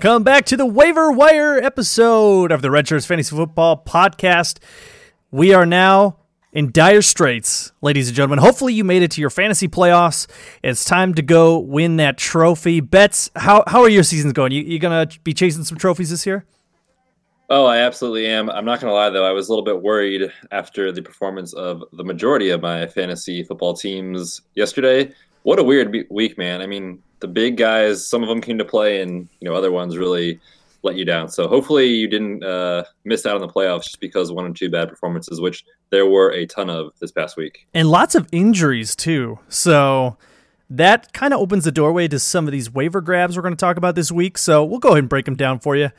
Welcome back to the waiver wire episode of the Redshirts Fantasy Football Podcast. We are now in dire straits, ladies and gentlemen. Hopefully, you made it to your fantasy playoffs. It's time to go win that trophy. Betz, how how are your seasons going? You you gonna be chasing some trophies this year? Oh, I absolutely am. I'm not going to lie, though. I was a little bit worried after the performance of the majority of my fantasy football teams yesterday. What a weird week, man. I mean, the big guys, some of them came to play, and you know, other ones really let you down. So hopefully, you didn't uh, miss out on the playoffs just because one or two bad performances, which there were a ton of this past week, and lots of injuries too. So that kind of opens the doorway to some of these waiver grabs we're going to talk about this week. So we'll go ahead and break them down for you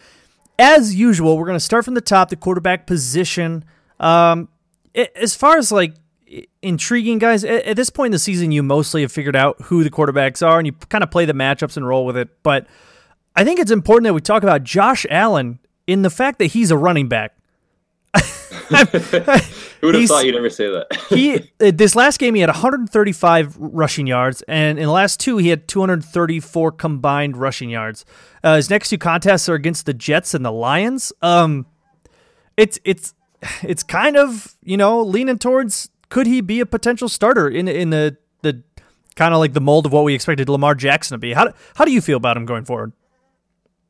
as usual, we're going to start from the top, the quarterback position. Um, as far as like intriguing guys, at, this point in the season, you mostly have figured out who the quarterbacks are and you kind of play the matchups and roll with it. But I think it's important that we talk about Josh Allen in the fact that he's a running back. Who would have thought you'd ever say that? he uh, this last game he had 135 rushing yards, and in the last two he had 234 combined rushing yards. Uh, his next two contests are against the Jets and the Lions. Um, it's it's it's kind of you know leaning towards could he be a potential starter in in the the kind of like the mold of what we expected Lamar Jackson to be. How how do you feel about him going forward?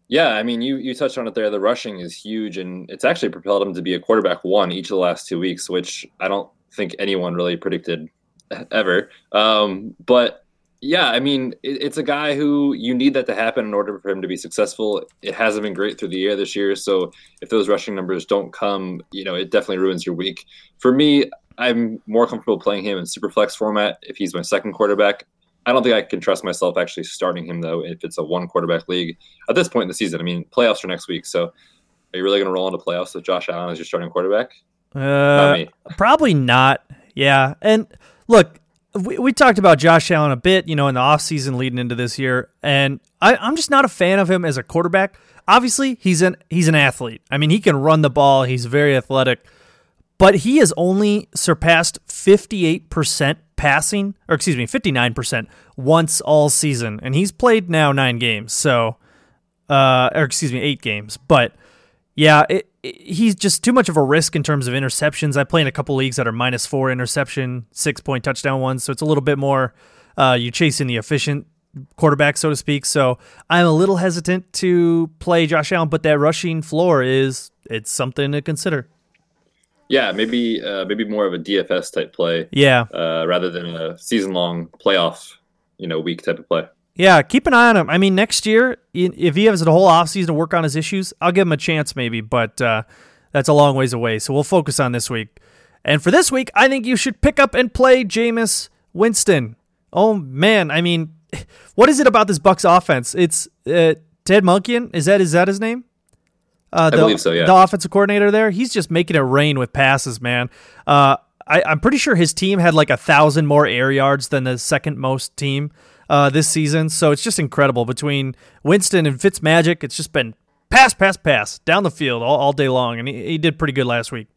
Yeah, I mean, you you touched on it there. The rushing is huge, and it's actually propelled him to be a quarterback one each of the last two weeks, which I don't think anyone really predicted ever. Um, but yeah, I mean, it, it's a guy who you need that to happen in order for him to be successful. It hasn't been great through the year this year, so if those rushing numbers don't come, you know, it definitely ruins your week. For me, I'm more comfortable playing him in super flex format if he's my second quarterback. I don't think I can trust myself actually starting him though if it's a one quarterback league at this point in the season. I mean, playoffs are next week, so are you really going to roll into playoffs with Josh Allen as your starting quarterback? Uh, not probably not. Yeah, and look, we, we talked about Josh Allen a bit, you know, in the offseason leading into this year, and I, I'm just not a fan of him as a quarterback. Obviously, he's an he's an athlete. I mean, he can run the ball. He's very athletic, but he has only surpassed 58% passing, or excuse me, 59% once all season. And he's played now nine games. So, uh, or excuse me, eight games. But yeah, it, it, he's just too much of a risk in terms of interceptions. I play in a couple leagues that are minus four interception, six point touchdown ones. So it's a little bit more, uh, you chasing the efficient quarterback, so to speak. So I'm a little hesitant to play Josh Allen, but that rushing floor is, it's something to consider. Yeah, maybe uh, maybe more of a DFS type play. Yeah, uh, rather than a season long playoff, you know, week type of play. Yeah, keep an eye on him. I mean, next year, if he has the whole offseason to work on his issues, I'll give him a chance maybe, but uh, that's a long ways away. So we'll focus on this week. And for this week, I think you should pick up and play Jameis Winston. Oh man, I mean, what is it about this Bucs offense? It's uh, Ted Monken. Is that is that his name? Uh, the, I believe so. Yeah, the offensive coordinator there, he's just making it rain with passes, man. Uh, I, I'm pretty sure his team had like a thousand more air yards than the second most team uh, this season. So it's just incredible between Winston and Fitzmagic. It's just been pass, pass, pass down the field all, all day long, and he, he did pretty good last week.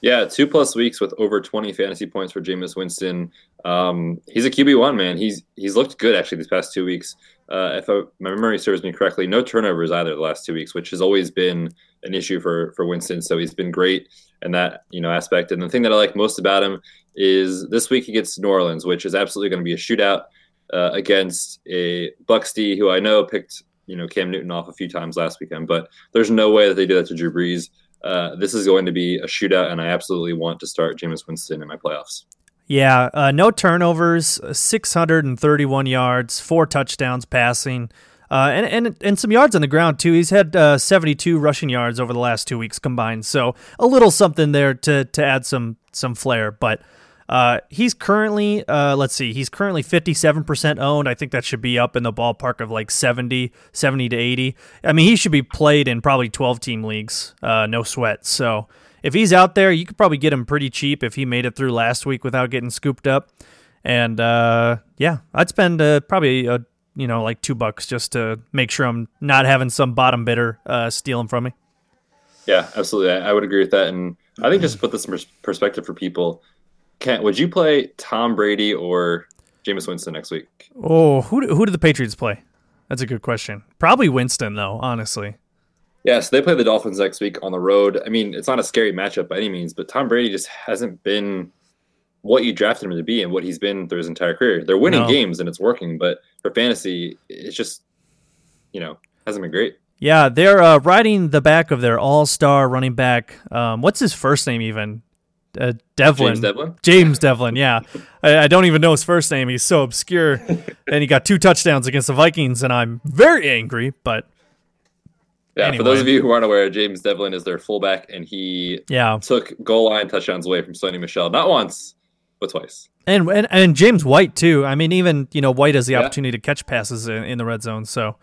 Yeah, two plus weeks with over 20 fantasy points for Jameis Winston. Um, he's a QB one man. He's he's looked good actually these past two weeks. Uh, if my memory serves me correctly, no turnovers either the last two weeks, which has always been an issue for for Winston. So he's been great in that you know aspect. And the thing that I like most about him is this week he gets New Orleans, which is absolutely going to be a shootout uh, against a D who I know picked you know Cam Newton off a few times last weekend, but there's no way that they do that to Drew Brees. Uh, this is going to be a shootout, and I absolutely want to start Jameis Winston in my playoffs. Yeah, uh, no turnovers, 631 yards, four touchdowns passing, uh, and, and and some yards on the ground too. He's had uh, 72 rushing yards over the last two weeks combined, so a little something there to to add some some flair. But uh, he's currently, uh, let's see, he's currently 57% owned. I think that should be up in the ballpark of like 70, 70 to 80. I mean, he should be played in probably 12 team leagues, uh, no sweat. So if he's out there, you could probably get him pretty cheap if he made it through last week without getting scooped up. And uh, yeah, I'd spend uh, probably a you know like two bucks just to make sure I'm not having some bottom bidder uh, steal him from me. Yeah, absolutely. I, I would agree with that. And I think just to put this in perspective for people, Kent, would you play Tom Brady or Jameis Winston next week? Oh, who who did the Patriots play? That's a good question. Probably Winston, though, honestly. Yeah, so they play the Dolphins next week on the road. I mean, it's not a scary matchup by any means, but Tom Brady just hasn't been what you drafted him to be and what he's been through his entire career. They're winning no. games and it's working, but for fantasy, it's just, you know, hasn't been great. Yeah, they're uh, riding the back of their all-star running back. Um, what's his first name even? Uh, Develin. James Develin. James Develin. Yeah, I, I, don't even know his first name. He's so obscure, and he got two touchdowns against the Vikings, and I'm very angry. But yeah, anyway. for those of you who aren't aware, James Develin is their fullback, and he yeah took goal line touchdowns away from Sony Michel not once but twice. And, and and James White too. I mean, even you know White has the yeah. opportunity to catch passes in, in the red zone. So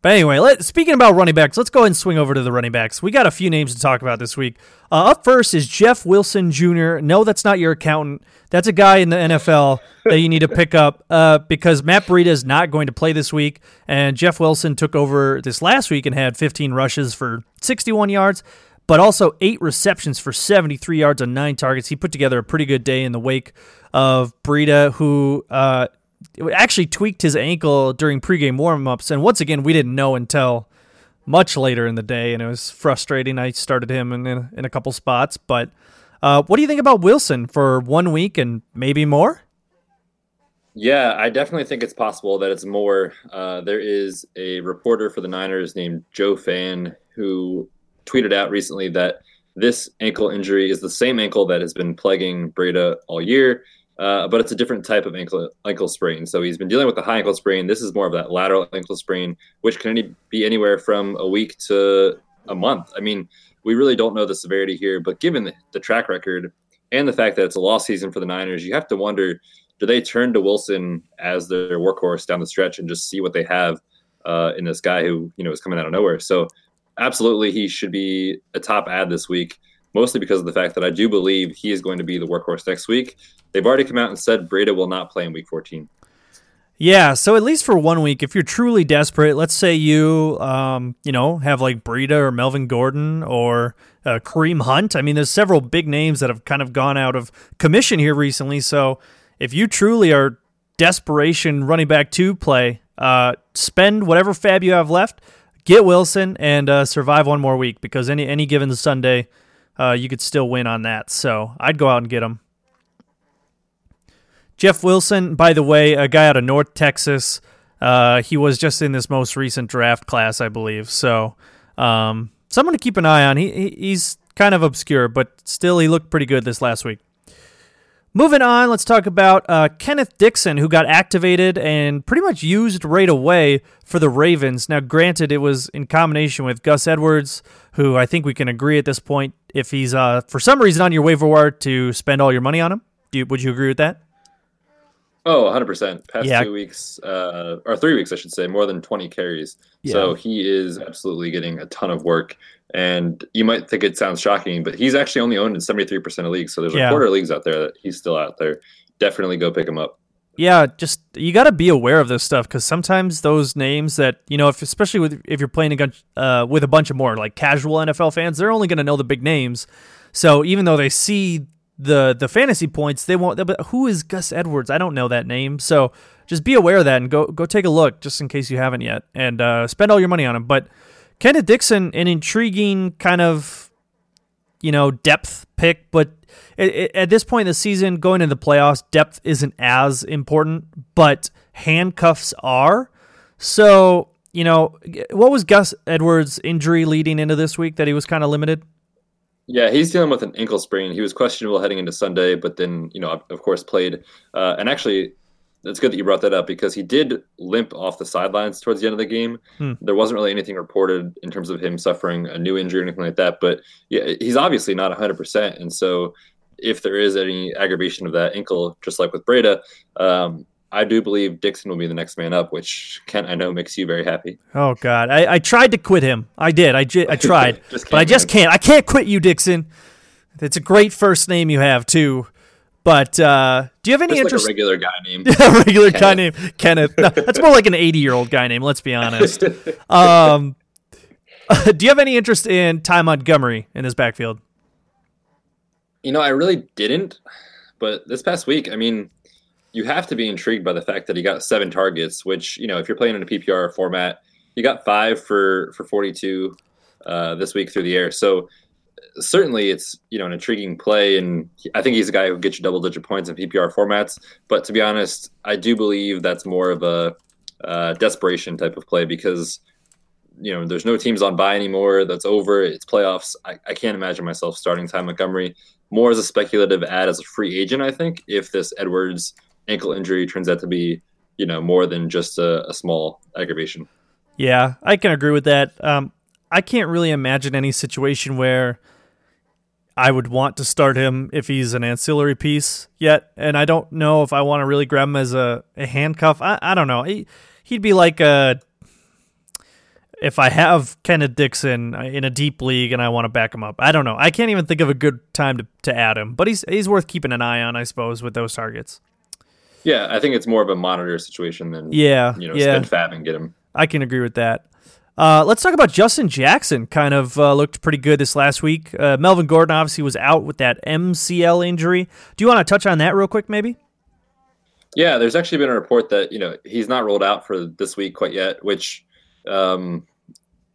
but anyway, let, speaking about running backs, let's go ahead and swing over to the running backs. We got a few names to talk about this week. Uh, up first is Jeff Wilson Jr. No, that's not your accountant. That's a guy in the NFL that you need to pick up uh, because Matt Breida is not going to play this week, and Jeff Wilson took over this last week and had 15 rushes for 61 yards, but also eight receptions for 73 yards on nine targets. He put together a pretty good day in the wake of Breida, who uh, actually tweaked his ankle during pregame warmups, and once again, we didn't know until much later in the day, and it was frustrating. I started him in in, in a couple spots, but uh, what do you think about Wilson for one week and maybe more? Yeah, I definitely think it's possible that it's more. Uh, there is a reporter for the Niners named Joe Fann who tweeted out recently that this ankle injury is the same ankle that has been plaguing Breida all year. Uh, but it's a different type of ankle ankle sprain. So he's been dealing with the high ankle sprain. This is more of that lateral ankle sprain, which can any, be anywhere from a week to a month. I mean, we really don't know the severity here, but given the, the track record and the fact that it's a lost season for the Niners, you have to wonder: do they turn to Wilson as their workhorse down the stretch and just see what they have uh, in this guy who you know is coming out of nowhere? So, absolutely, he should be a top ad this week mostly because of the fact that I do believe he is going to be the workhorse next week. They've already come out and said Breida will not play in week 14. Yeah, so at least for one week, if you're truly desperate, let's say you, um, you know, have like Breida or Melvin Gordon or uh, Kareem Hunt. I mean, there's several big names that have kind of gone out of commission here recently. So if you truly are desperation running back to play, uh, spend whatever FAAB you have left, get Wilson, and uh, survive one more week because any any given Sunday, uh, you could still win on that. So I'd go out and get him. Jeff Wilson, by the way, a guy out of North Texas. Uh, he was just in this most recent draft class, I believe. So um, someone to keep an eye on. He, he's kind of obscure, but still, he looked pretty good this last week. Moving on, let's talk about uh, Kenneth Dixon, who got activated and pretty much used right away for the Ravens. Now, granted, it was in combination with Gus Edwards, who I think we can agree at this point, if he's uh, for some reason on your waiver wire to spend all your money on him. You, would you agree with that? Oh, 100%. Past yeah. two weeks, uh, or three weeks, I should say, more than 20 carries. Yeah. So he is absolutely getting a ton of work. And you might think it sounds shocking, but he's actually only owned in 73% of leagues. So there's yeah. a quarter of leagues out there that he's still out there. Definitely go pick him up. Yeah, just you got to be aware of this stuff because sometimes those names that you know, if especially with if you're playing against uh, with a bunch of more like casual NFL fans, they're only going to know the big names. So even though they see the the fantasy points, they won't. But who is Gus Edwards? I don't know that name. So just be aware of that and go go take a look just in case you haven't yet, and uh, spend all your money on him. But Kenneth Dixon, an intriguing kind of, you know, depth pick, but it, it, at this point in the season, going into the playoffs, depth isn't as important, but handcuffs are. So, you know, what was Gus Edwards' injury leading into this week that he was kind of limited? Yeah, he's dealing with an ankle sprain. He was questionable heading into Sunday, but then, you know, of course, played. Uh, and actually, it's good that you brought that up because he did limp off the sidelines towards the end of the game. Hmm. There wasn't really anything reported in terms of him suffering a new injury or anything like that. But yeah, he's obviously not 100%. And so if there is any aggravation of that ankle, just like with Breida, um, I do believe Dixon will be the next man up, which Kent I know makes you very happy. Oh God, I, I tried to quit him. I did. I, j- I tried, but I just can't. I can't quit you, Dixon. It's a great first name you have too. But uh, do you have any Just interest? Like a regular guy name. a regular Kenneth. guy name Kenneth. No, that's more like an eighty-year-old guy name. Let's be honest. Um, do you have any interest in Ty Montgomery in his backfield? You know, I really didn't. But this past week, I mean, you have to be intrigued by the fact that he got seven targets, which you know if you're playing in a PPR format, he got five for for 42 uh, this week through the air. So certainly it's you know an intriguing play, and I think he's a guy who gets you double digit points in PPR formats. But to be honest, I do believe that's more of a uh, desperation type of play because you know there's no teams on bye anymore. That's over. It's playoffs. I, I can't imagine myself starting Ty Montgomery more as a speculative ad as a free agent. I think if this Edwards ankle injury turns out to be you know more than just a, a small aggravation. Yeah, I can agree with that. Um, I can't really imagine any situation where I would want to start him if he's an ancillary piece yet, and I don't know if I want to really grab him as a, a handcuff. I, I don't know. He, he'd be like a if I have Kenneth Dixon uh, in a deep league and I want to back him up. I don't know. I can't even think of a good time to, to add him, but he's he's worth keeping an eye on, I suppose, with those targets. Yeah, I think it's more of a monitor situation than yeah, you know, yeah. spend FAAB and get him. I can agree with that. Uh, let's talk about Justin Jackson. Kind of uh, looked pretty good this last week. Uh, Melvin Gordon obviously was out with that MCL injury. Do you want to touch on that real quick, maybe? Yeah, there's actually been a report that you know he's not rolled out for this week quite yet, which um,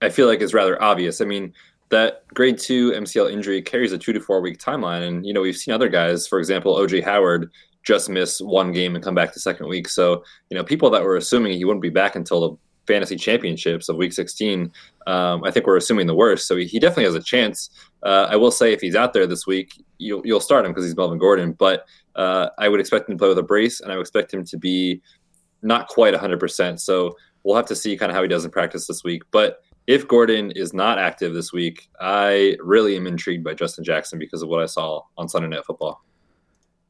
I feel like is rather obvious. I mean, that grade two MCL injury carries a two to four week timeline, and you know we've seen other guys, for example, OJ Howard, just miss one game and come back the second week. So you know people that were assuming he wouldn't be back until the fantasy championships of week 16 um, i think we're assuming the worst. So he, definitely has a chance. Uh, i will say if he's out there this week you'll, you'll start him because he's melvin gordon. But uh, i would expect him to play with a brace and i would expect him to be not quite 100% so we'll have to see kind of how he does in practice this week. But if gordon is not active this week i really am intrigued by justin jackson because of what i saw on sunday night football.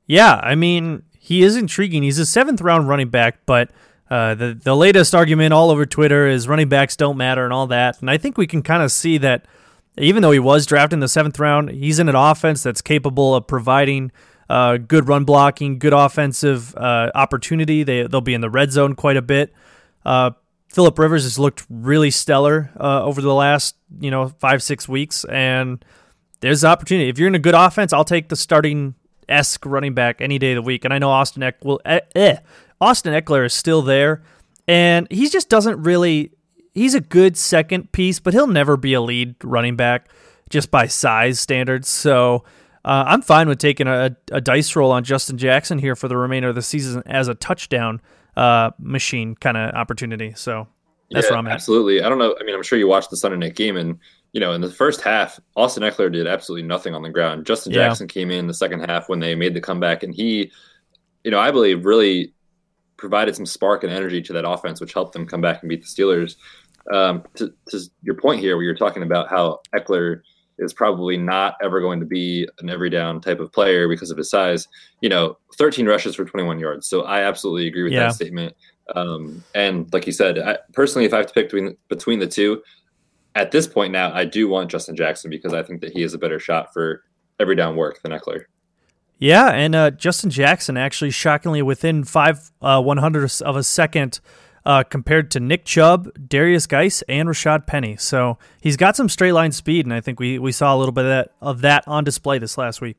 Yeah i mean he is intriguing. He's a seventh round running back but uh, the the latest argument all over Twitter is running backs don't matter and all that, and I think we can kind of see that even though he was drafted in the seventh round, he's in an offense that's capable of providing uh, good run blocking, good offensive uh, opportunity. They they'll be in the red zone quite a bit. Uh, Philip Rivers has looked really stellar uh, over the last you know five six weeks, and there's opportunity. If you're in a good offense, I'll take the starting esque running back any day of the week. And I know Austin Eck will eh, eh, Austin Ekeler is still there, and he just doesn't really. He's a good second piece, but he'll never be a lead running back just by size standards. So uh, I'm fine with taking a, a, dice roll on Justin Jackson here for the remainder of the season as a touchdown uh, machine kind of opportunity. So that's yeah, where I'm at. Absolutely. I don't know. I mean, I'm sure you watched the Sunday night game, and you know, in the first half, Austin Ekeler did absolutely nothing on the ground. Justin yeah. Jackson came in the second half when they made the comeback, and he, you know, I believe really provided some spark and energy to that offense, which helped them come back and beat the Steelers. Um, to, to, your point here, where you're talking about how Ekeler is probably not ever going to be an every down type of player because of his size. You know, 13 rushes for 21 yards. So I absolutely agree with yeah. that statement. Um, and like you said, I, personally, if I have to pick between between the two, at this point now, I do want Justin Jackson because I think that he has a better shot for every down work than Ekeler. Yeah, and uh, Justin Jackson actually shockingly within five uh, one hundredths of a second uh, compared to Nick Chubb, Derrius Guice, and Rashad Penny. So he's got some straight line speed, and I think we, we saw a little bit of that, of that on display this last week.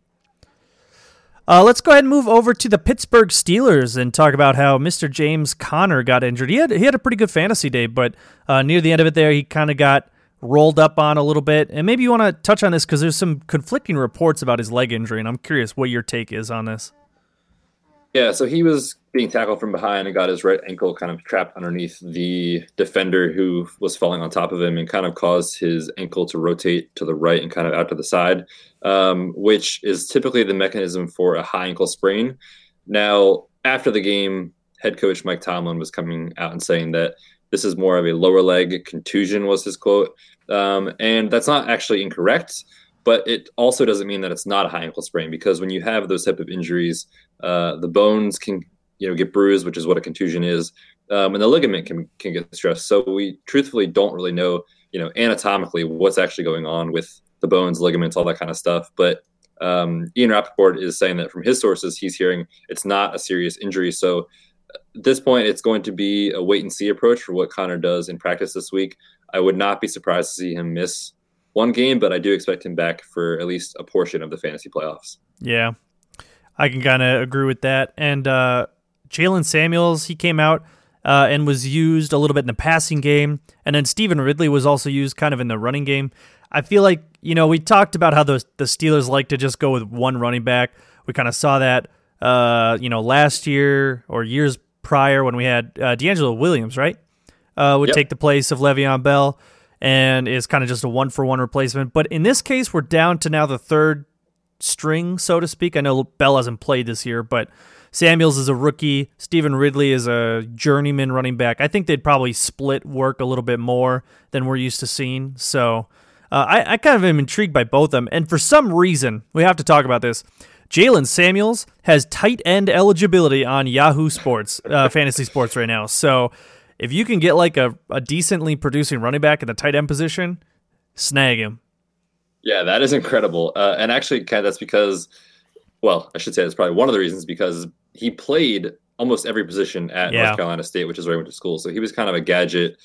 Uh, let's go ahead and move over to the Pittsburgh Steelers and talk about how Mr. James Conner got injured. He had he had a pretty good fantasy day, but uh, near the end of it, there he kind of got rolled up on a little bit. And maybe you want to touch on this because there's some conflicting reports about his leg injury, and I'm curious what your take is on this. Yeah, so he was being tackled from behind and got his right ankle kind of trapped underneath the defender who was falling on top of him and kind of caused his ankle to rotate to the right and kind of out to the side, um, which is typically the mechanism for a high ankle sprain. Now, after the game, head coach Mike Tomlin was coming out and saying that this is more of a lower leg contusion, was his quote. Um, and that's not actually incorrect, but it also doesn't mean that it's not a high ankle sprain because when you have those type of injuries, uh, the bones can you know get bruised, which is what a contusion is, um, and the ligament can can get stressed. So we truthfully don't really know you know anatomically what's actually going on with the bones, ligaments, all that kind of stuff. But um, Ian Rapoport is saying that from his sources, he's hearing it's not a serious injury. So at this point, it's going to be a wait and see approach for what Conner does in practice this week. I would not be surprised to see him miss one game, but I do expect him back for at least a portion of the fantasy playoffs. Yeah, I can kind of agree with that. And uh, Jaylen Samuels, he came out uh, and was used a little bit in the passing game. And then Stevan Ridley was also used kind of in the running game. I feel like, you know, we talked about how the, the Steelers like to just go with one running back. We kind of saw that, uh, you know, last year or years prior when we had uh, DeAngelo Williams, right? Uh, would yep. take the place of Le'Veon Bell and is kind of just a one for one replacement. But in this case, we're down to now the third string, so to speak. I know Bell hasn't played this year, but Samuels is a rookie. Stevan Ridley is a journeyman running back. I think they'd probably split work a little bit more than we're used to seeing. So uh, I, I kind of am intrigued by both of them. And for some reason, we have to talk about this. Jaylen Samuels has tight end eligibility on Yahoo Sports, uh, Fantasy Sports right now. So if you can get like a, a decently producing running back in the tight end position, snag him. Yeah, that is incredible. Uh, and actually, kind of that's because, well, I should say that's probably one of the reasons because he played almost every position at yeah. North Carolina State, which is where he went to school. So he was kind of a gadget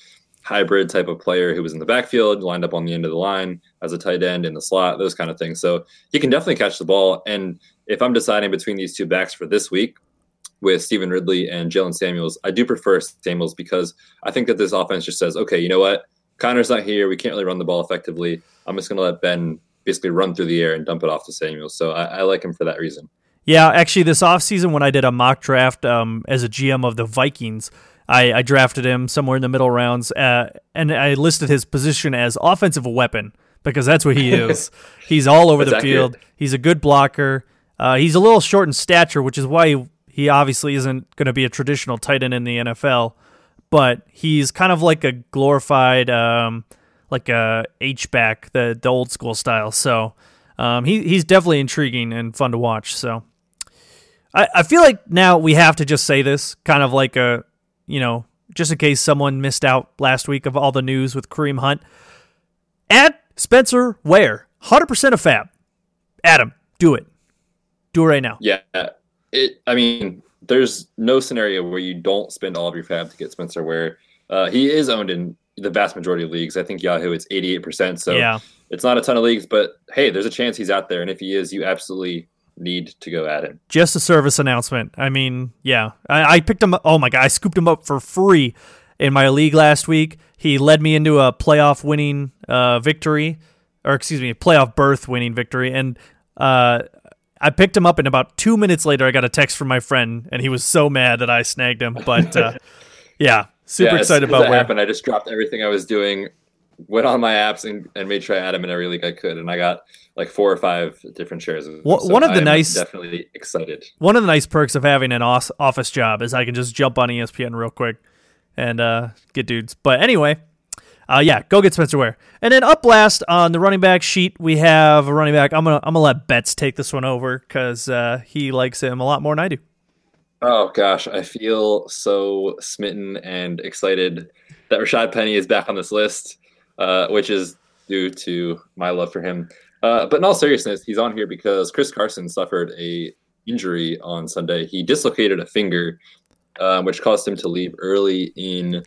hybrid type of player who was in the backfield, lined up on the end of the line as a tight end in the slot, those kind of things. So he can definitely catch the ball. And if I'm deciding between these two backs for this week, with Stevan Ridley and Jaylen Samuels. I do prefer Samuels because I think that this offense just says, okay, you know what? Conner's not here. We can't really run the ball effectively. I'm just going to let Ben basically run through the air and dump it off to Samuels. So I, I like him for that reason. Yeah, actually, this offseason when I did a mock draft um, as a GM of the Vikings, I, I, drafted him somewhere in the middle rounds, uh, and I listed his position as offensive weapon because that's what he is. he's all over that's the accurate. field. He's a good blocker. Uh, he's a little short in stature, which is why he he obviously isn't going to be a traditional tight end in the NFL, but he's kind of like a glorified, um, like a H back, the the old school style. So um, he he's definitely intriguing and fun to watch. So I I feel like now we have to just say this, kind of like a you know just in case someone missed out last week of all the news with Kareem Hunt. At Spencer Ware, hundred percent of FAAB. Adam, do it. Do it right now. Yeah, it. I mean, there's no scenario where you don't spend all of your FAAB to get Spencer Ware. Uh, he is owned in the vast majority of leagues. I think Yahoo it's 88%. So yeah. it's not a ton of leagues, but hey, there's a chance he's out there. And if he is, you absolutely need to go at him. Just a service announcement. I mean, yeah, I, I picked him up. Oh my God, I scooped him up for free in my league last week. He led me into a playoff winning uh, victory, or excuse me, playoff berth winning victory. And uh, I picked him up, and about two minutes later, I got a text from my friend, and he was so mad that I snagged him. But uh, yeah, super yeah, excited about what happened. I just dropped everything I was doing, went on my apps, and, and made sure I had him in every league I could, and I got like four or five different shares. Of so one of the nice, definitely excited. One of the nice perks of having an office job is I can just jump on ESPN real quick and uh, get dudes. But anyway, uh, yeah, go get Spencer Ware. And then up last on the running back sheet, we have a running back. I'm gonna I'm gonna let Betz take this one over because uh, he likes him a lot more than I do. Oh gosh, I feel so smitten and excited that Rashad Penny is back on this list, uh, which is due to my love for him. Uh, but in all seriousness, he's on here because Chris Carson suffered a injury on Sunday. He dislocated a finger, um, which caused him to leave early in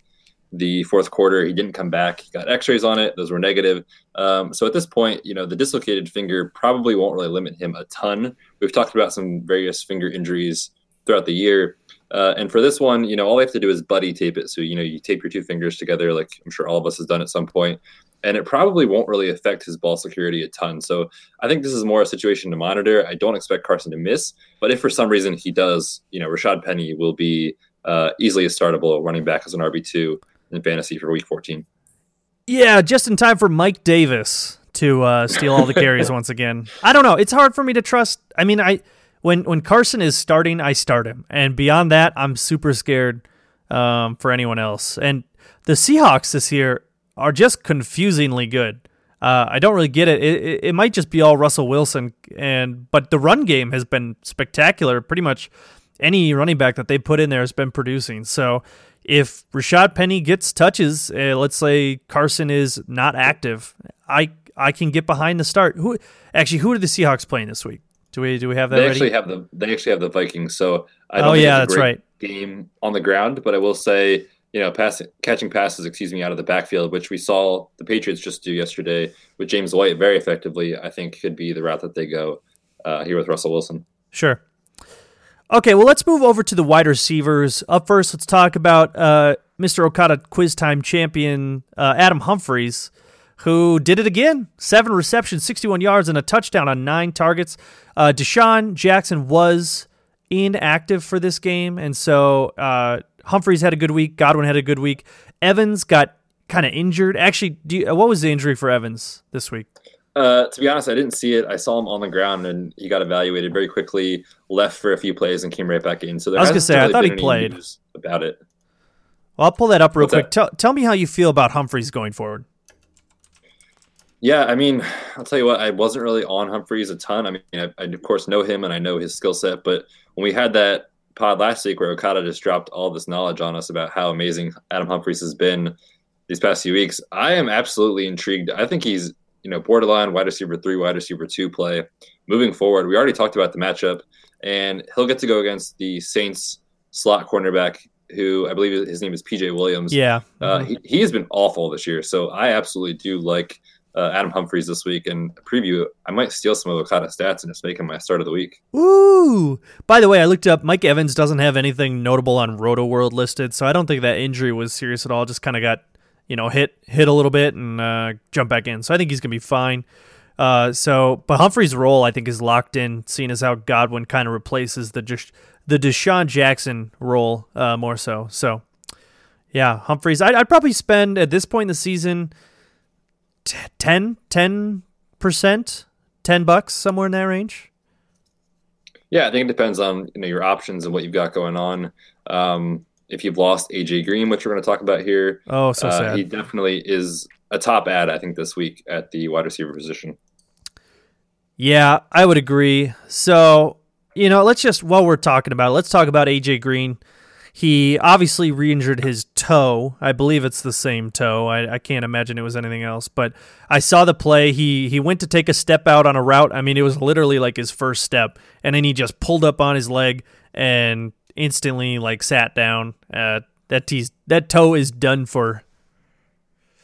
the fourth quarter. He didn't come back. He got X-rays on it; those were negative. Um, so at this point, you know, the dislocated finger probably won't really limit him a ton. We've talked about some various finger injuries throughout the year, uh, and for this one, you know, all they have to do is buddy tape it. So you know, you tape your two fingers together, like I'm sure all of us has done at some point, and it probably won't really affect his ball security a ton. So I think this is more a situation to monitor. I don't expect Carson to miss, but if for some reason he does, you know, Rashad Penny will be uh, easily a startable running back as an RB two in fantasy for week 14. Yeah, just in time for Mike Davis to uh, steal all the carries once again. I don't know. It's hard for me to trust. I mean, I when when Carson is starting, I start him, and beyond that, I'm super scared um, for anyone else. And the Seahawks this year are just confusingly good. Uh, I don't really get it. It, it. it might just be all Russell Wilson, and but the run game has been spectacular. Pretty much any running back that they put in there has been producing. So if Rashad Penny gets touches, uh, let's say Carson is not active, I I can get behind the start. Who actually who are the Seahawks playing this week? Do we do we have that? They ready? actually have the they actually have the Vikings. So I don't oh yeah, that's right. Game on the ground, but I will say you know passing catching passes, excuse me, out of the backfield, which we saw the Patriots just do yesterday with James White very effectively. I think could be the route that they go uh, here with Russell Wilson. Sure. Okay, well, let's move over to the wide receivers. Up first, let's talk about uh, Mr. Okada Quiz Time champion uh, Adam Humphries, who did it again. Seven receptions, 61 yards, and a touchdown on nine targets. Uh, DeSean Jackson was inactive for this game, and so uh, Humphries had a good week. Godwin had a good week. Evans got kind of injured. Actually, you, what was the injury for Evans this week? Uh, to be honest, I didn't see it. I saw him on the ground, and he got evaluated very quickly. Left for a few plays and came right back in. So there I was gonna say, really I thought he played about it. Well, I'll pull that up real What's quick. Tell, tell me how you feel about Humphries going forward. Yeah, I mean, I'll tell you what. I wasn't really on Humphries a ton. I mean, I, I of course know him and I know his skill set, but when we had that pod last week where Okada just dropped all this knowledge on us about how amazing Adam Humphries has been these past few weeks, I am absolutely intrigued. I think he's you know, borderline wide receiver three, wide receiver two play. Moving forward, we already talked about the matchup, and he'll get to go against the Saints slot cornerback, who I believe his name is PJ Williams. Yeah. Uh, mm-hmm. he, he has been awful this year. So I absolutely do like uh, Adam Humphries this week. And preview, I might steal some of Okada stats and just make him my start of the week. Ooh. By the way, I looked up Mike Evans doesn't have anything notable on Rotoworld listed. So I don't think that injury was serious at all. Just kind of got you know, hit hit a little bit and uh, jump back in. So I think he's gonna be fine. Uh, so, but Humphrey's role I think is locked in, seeing as how Godwin kind of replaces the just the DeSean Jackson role uh, more so. So, yeah, Humphries. I'd, I'd, probably spend at this point in the season 10 percent, ten bucks somewhere in that range. Yeah, I think it depends on you know your options and what you've got going on. Um, if you've lost AJ Green, which we're going to talk about here. Oh, so uh, sad. He definitely is a top ad, I think, this week at the wide receiver position. Yeah, I would agree. So, you know, let's just, while we're talking about it, let's talk about AJ Green. He obviously re injured his toe. I believe it's the same toe. I, I, can't imagine it was anything else. But I saw the play. He he went to take a step out on a route. I mean, it was literally like his first step. And then he just pulled up on his leg and instantly like sat down. Uh, that tease, that toe is done for.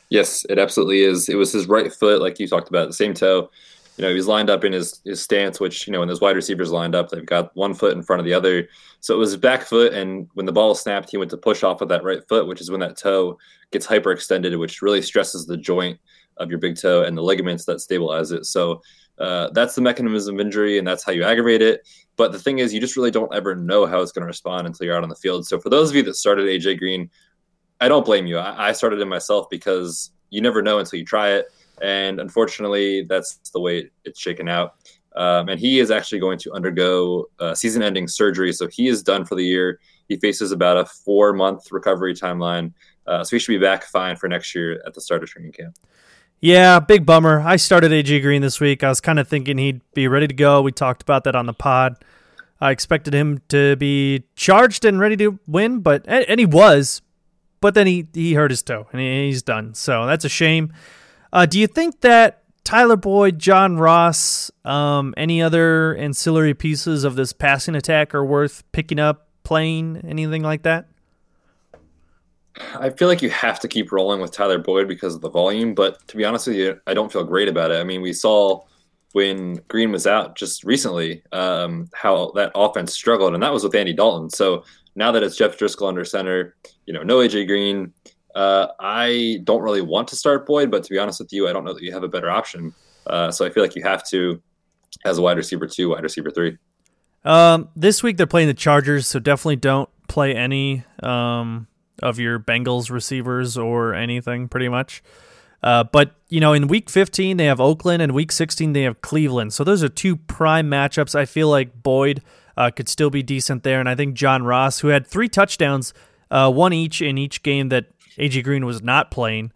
Yes, it absolutely is. It was his right foot, like you talked about, the same toe. You know, he was lined up in his, his stance, which, you know, when those wide receivers lined up, they've got one foot in front of the other. So it was his back foot. And when the ball snapped, he went to push off with that right foot, which is when that toe gets hyperextended, which really stresses the joint of your big toe and the ligaments that stabilize it. So uh, that's the mechanism of injury, and that's how you aggravate it. But the thing is, you just really don't ever know how it's going to respond until you're out on the field. So for those of you that started AJ Green, I don't blame you. I, I started him myself because you never know until you try it, and unfortunately, that's the way it's shaken out. Um, and he is actually going to undergo uh, season-ending surgery, so he is done for the year. He faces about a four-month recovery timeline, uh, so he should be back fine for next year at the start of training camp. Yeah, big bummer. I started AJ Green this week. I was kind of thinking he'd be ready to go. We talked about that on the pod. I expected him to be charged and ready to win, but and he was, but then he he hurt his toe and he's done. So that's a shame. Uh, do you think that Tyler Boyd, John Ross, um, any other ancillary pieces of this passing attack are worth picking up, playing, anything like that? I feel like you have to keep rolling with Tyler Boyd because of the volume, but to be honest with you, I don't feel great about it. I mean, we saw when Green was out just recently um, how that offense struggled, and that was with Andy Dalton. So now that it's Jeff Driskel under center, you know, no AJ Green, uh, I don't really want to start Boyd, but to be honest with you, I don't know that you have a better option. Uh, so I feel like you have to, as a wide receiver two, wide receiver three. Um, this week they're playing the Chargers, so definitely don't play any. Um, of your Bengals receivers or anything, pretty much. Uh, but you know, in Week 15 they have Oakland, and Week 16 they have Cleveland. So those are two prime matchups. I feel like Boyd uh, could still be decent there, and I think John Ross, who had three touchdowns, uh, one each in each game that AJ Green was not playing.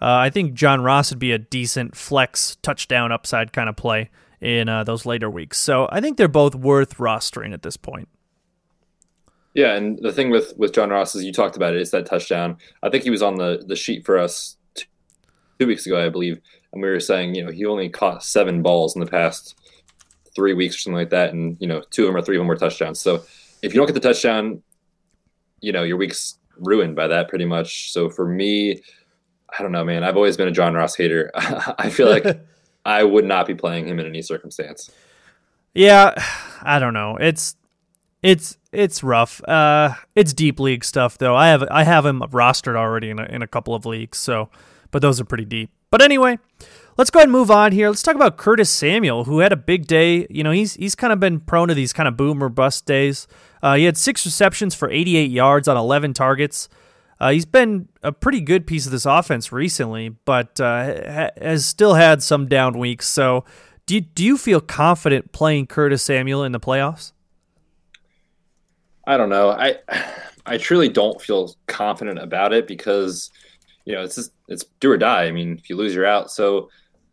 Uh, I think John Ross would be a decent flex touchdown upside kind of play in uh, those later weeks. So I think they're both worth rostering at this point. Yeah, and the thing with with John Ross is you talked about it. It's that touchdown. I think he was on the the sheet for us two, two weeks ago, I believe, and we were saying you know he only caught seven balls in the past three weeks or something like that, and you know two of them or three of them were touchdowns. So if you don't get the touchdown, you know your week's ruined by that pretty much. So for me, I don't know, man. I've always been a John Ross hater. I feel like I would not be playing him in any circumstance. Yeah, I don't know. It's It's it's rough. Uh, it's deep league stuff though. I have I have him rostered already in a, in a couple of leagues. So, but those are pretty deep. But anyway, let's go ahead and move on here. Let's talk about Curtis Samuel, who had a big day. You know, he's he's kind of been prone to these kind of boom or bust days. Uh, he had six receptions for 88 yards on 11 targets. Uh, he's been a pretty good piece of this offense recently, but uh, ha- has still had some down weeks. So, do you, do you feel confident playing Curtis Samuel in the playoffs? I don't know. I I truly don't feel confident about it because you know it's just it's do or die. I mean, if you lose, you're out. So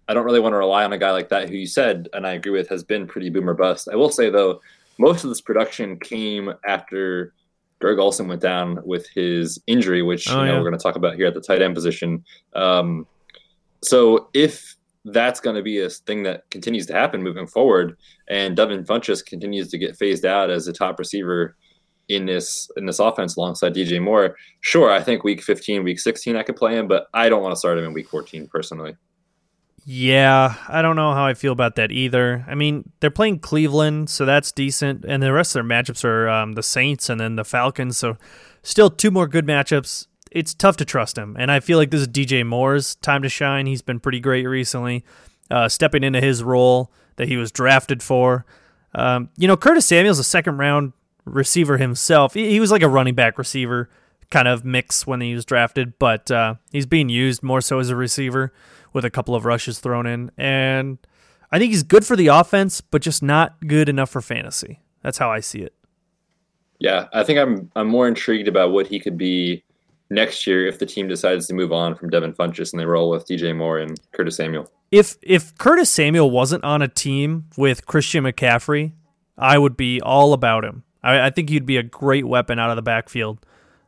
I don't really want to rely on a guy like that who you said, and I agree with, has been pretty boomer bust. I will say though, most of this production came after Greg Olsen went down with his injury, which oh, you know yeah. we're going to talk about here at the tight end position. Um, so if that's going to be a thing that continues to happen moving forward, and Devin Funchess continues to get phased out as a top receiver in this in this offense alongside DJ Moore, sure, I think week 15, week 16 I could play him, but I don't want to start him in week 14 personally. Yeah, I don't know how I feel about that either. I mean, they're playing Cleveland, so that's decent, and the rest of their matchups are um, the Saints and then the Falcons. So, still two more good matchups. It's tough to trust him, and I feel like this is DJ Moore's time to shine. He's been pretty great recently, uh, stepping into his role that he was drafted for. Um, you know, Curtis Samuel's a second round receiver himself. He, was like a running back receiver kind of mix when he was drafted, but uh, he's being used more so as a receiver with a couple of rushes thrown in. And I think he's good for the offense, but just not good enough for fantasy. That's how I see it. Yeah, I think I'm I'm more intrigued about what he could be next year if the team decides to move on from Devin Funchess and they roll with DJ Moore and Curtis Samuel. If if Curtis Samuel wasn't on a team with Christian McCaffrey, I would be all about him. I, I think he'd be a great weapon out of the backfield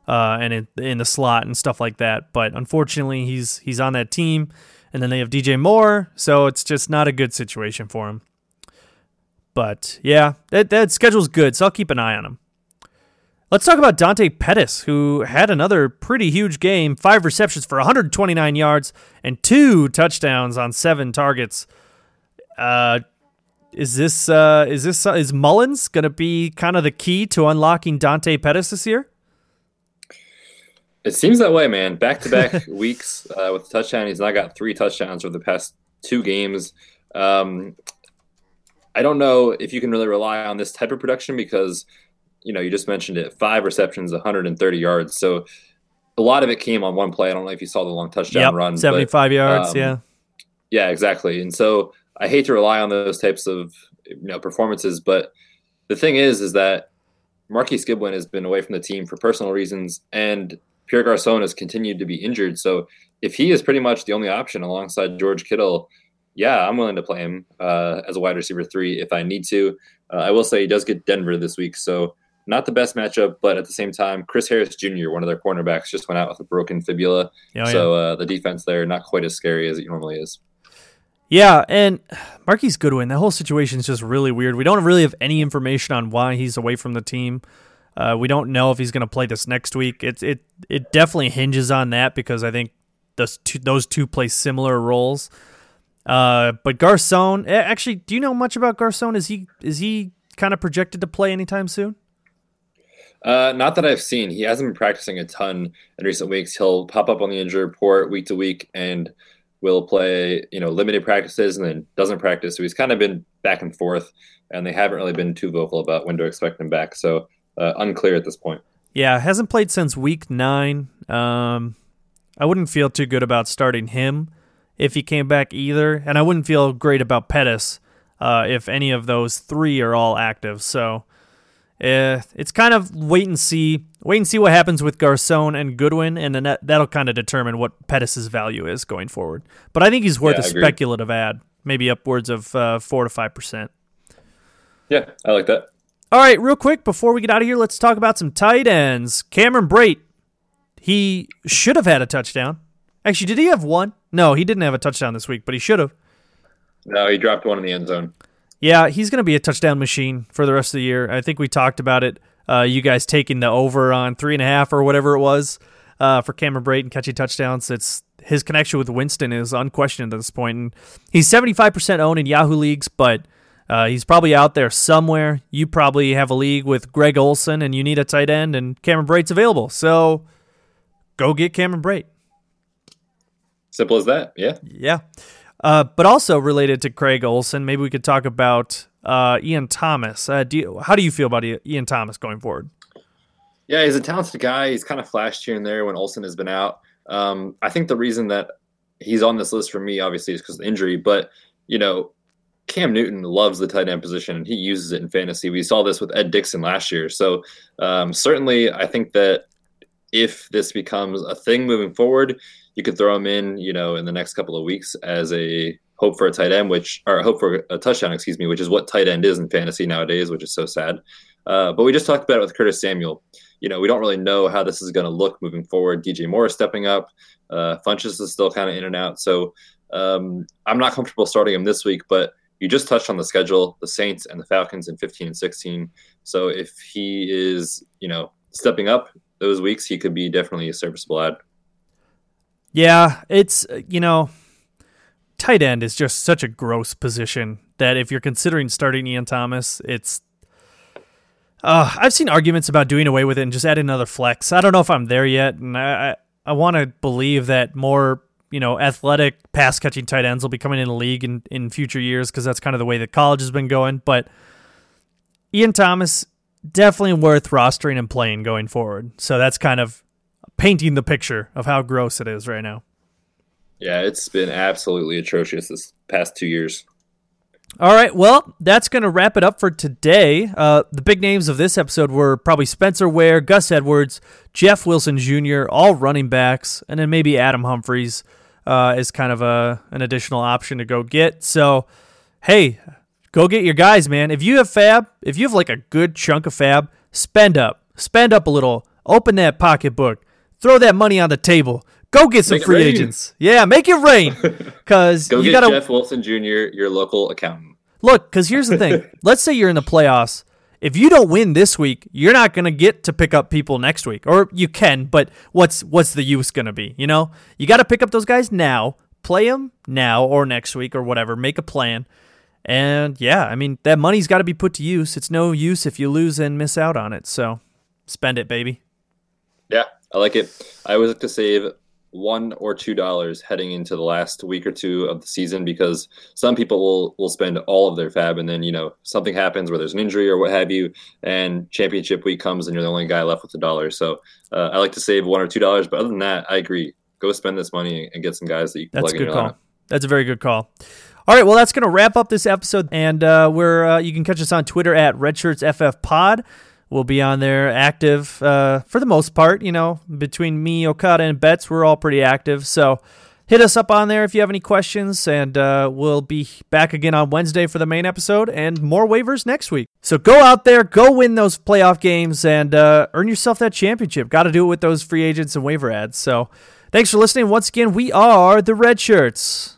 uh, and in, in the slot and stuff like that. But unfortunately, he's he's on that team, and then they have DJ Moore, so it's just not a good situation for him. But yeah, that that schedule's good, so I'll keep an eye on him. Let's talk about Dante Pettis, who had another pretty huge game five receptions for 129 yards and two touchdowns on seven targets. Uh, is this uh, is this uh, is Mullens going to be kind of the key to unlocking Dante Pettis this year? It seems that way, man. Back to back weeks uh, with touchdown. He's now got three touchdowns over the past two games. Um, I don't know if you can really rely on this type of production because you know you just mentioned it: five receptions, 130 yards. So a lot of it came on one play. I don't know if you saw the long touchdown yep, run, 75 but, yards. Um, yeah, yeah, exactly. And so I hate to rely on those types of you know performances, but the thing is, is that Marquise Goodwin has been away from the team for personal reasons, and Pierre Garcon has continued to be injured. So if he is pretty much the only option alongside George Kittle, yeah, I'm willing to play him uh, as a wide receiver three if I need to. Uh, I will say he does get Denver this week, so not the best matchup, but at the same time, Chris Harris Jr., one of their cornerbacks, just went out with a broken fibula. Oh, so uh, the defense there not quite as scary as it normally is. Yeah, and Marquise Goodwin, that whole situation is just really weird. We don't really have any information on why he's away from the team. Uh, we don't know if he's going to play this next week. It it it definitely hinges on that because I think those two, those two play similar roles. Uh, but Garcon, actually, do you know much about Garcon? Is he is he kind of projected to play anytime soon? Uh, not that I've seen. He hasn't been practicing a ton in recent weeks. He'll pop up on the injury report week to week and will play, you know, limited practices and then doesn't practice. So he's kind of been back and forth, and they haven't really been too vocal about when to expect him back. So uh, unclear at this point. Yeah, hasn't played since week nine. Um, I wouldn't feel too good about starting him if he came back either, and I wouldn't feel great about Pettis uh, if any of those three are all active. So uh, it's kind of wait and see, wait and see what happens with Garcon and Goodwin, and then that, that'll kind of determine what Pettis's value is going forward. But I think he's worth yeah, a speculative ad, maybe upwards of uh, four to five percent. Yeah, I like that. All right, real quick before we get out of here, let's talk about some tight ends. Cameron Brate, he should have had a touchdown. Actually, did he have one? No, he didn't have a touchdown this week, but he should have. No, he dropped one in the end zone. Yeah, he's going to be a touchdown machine for the rest of the year. I think we talked about it. Uh, you guys taking the over on three and a half or whatever it was uh, for Cameron Brate and catching touchdowns. It's his connection with Winston is unquestioned at this point. And he's seventy five percent owned in Yahoo leagues, but Uh, he's probably out there somewhere. You probably have a league with Greg Olsen and you need a tight end, and Cameron Brate's available. So go get Cameron Brate. Simple as that. Yeah. Yeah. Uh, but also related to Greg Olsen, maybe we could talk about uh, Ian Thomas. Uh, do you, how do you feel about Ian Thomas going forward? Yeah, he's a talented guy. He's kind of flashed here and there when Olsen has been out. Um, I think the reason that he's on this list for me, obviously, is because of injury. But you know, Cam Newton loves the tight end position and he uses it in fantasy. We saw this with Ed Dickson last year. So um, certainly, I think that if this becomes a thing moving forward, you could throw him in, you know, in the next couple of weeks as a hope for a tight end, which or hope for a touchdown, excuse me, which is what tight end is in fantasy nowadays, which is so sad. Uh, but we just talked about it with Curtis Samuel. You know, we don't really know how this is going to look moving forward. DJ Moore is stepping up. Uh, Funchess is still kind of in and out. So um, I'm not comfortable starting him this week, but you just touched on the schedule, the Saints and the Falcons in 15 and 16. So if he is, you know, stepping up those weeks, he could be definitely a serviceable add. Yeah, it's you know, tight end is just such a gross position that if you're considering starting Ian Thomas, it's uh, I've seen arguments about doing away with it and just add another flex. I don't know if I'm there yet, and I I, I want to believe that more you know, athletic pass catching tight ends will be coming in the league in, in future years because that's kind of the way that college has been going. But Ian Thomas, definitely worth rostering and playing going forward. So that's kind of painting the picture of how gross it is right now. Yeah, it's been absolutely atrocious this past two years. All right, well, that's going to wrap it up for today. Uh, the big names of this episode were probably Spencer Ware, Gus Edwards, Jeff Wilson Jr., all running backs, and then maybe Adam Humphries uh, is kind of a an additional option to go get. So, hey, go get your guys, man. If you have FAAB, if you have like a good chunk of FAAB, spend up, spend up a little, open that pocketbook, throw that money on the table. Go get some free agents. Yeah, make it rain. Because you gotta... Jeff Wilson Jr., your local accountant. Look, because here's the thing. Let's say you're in the playoffs if you don't win this week, you're not going to get to pick up people next week. Or you can, but what's what's the use going to be, you know? You got to pick up those guys now, play them now or next week or whatever, make a plan. And yeah, I mean, that money's got to be put to use. It's no use if you lose and miss out on it. So, spend it, baby. Yeah, I like it. I always like to save one or two dollars heading into the last week or two of the season because some people will will spend all of their FAAB and then you know something happens where there's an injury or what have you and championship week comes and you're the only guy left with a dollar so uh, i like to save one or two dollars but other than that i agree go spend this money and get some guys that you can that's plug a good call lineup. that's a very good call all right, well, that's going to wrap up this episode, and uh, we're uh, you can catch us on Twitter at RedshirtsFFPod. We'll be on there active uh, for the most part. You know, between me, Okada, and Betz, we're all pretty active. So hit us up on there if you have any questions, and uh, we'll be back again on Wednesday for the main episode and more waivers next week. So go out there, go win those playoff games, and uh, earn yourself that championship. Got to do it with those free agents and waiver adds. So thanks for listening. Once again, we are the Redshirts.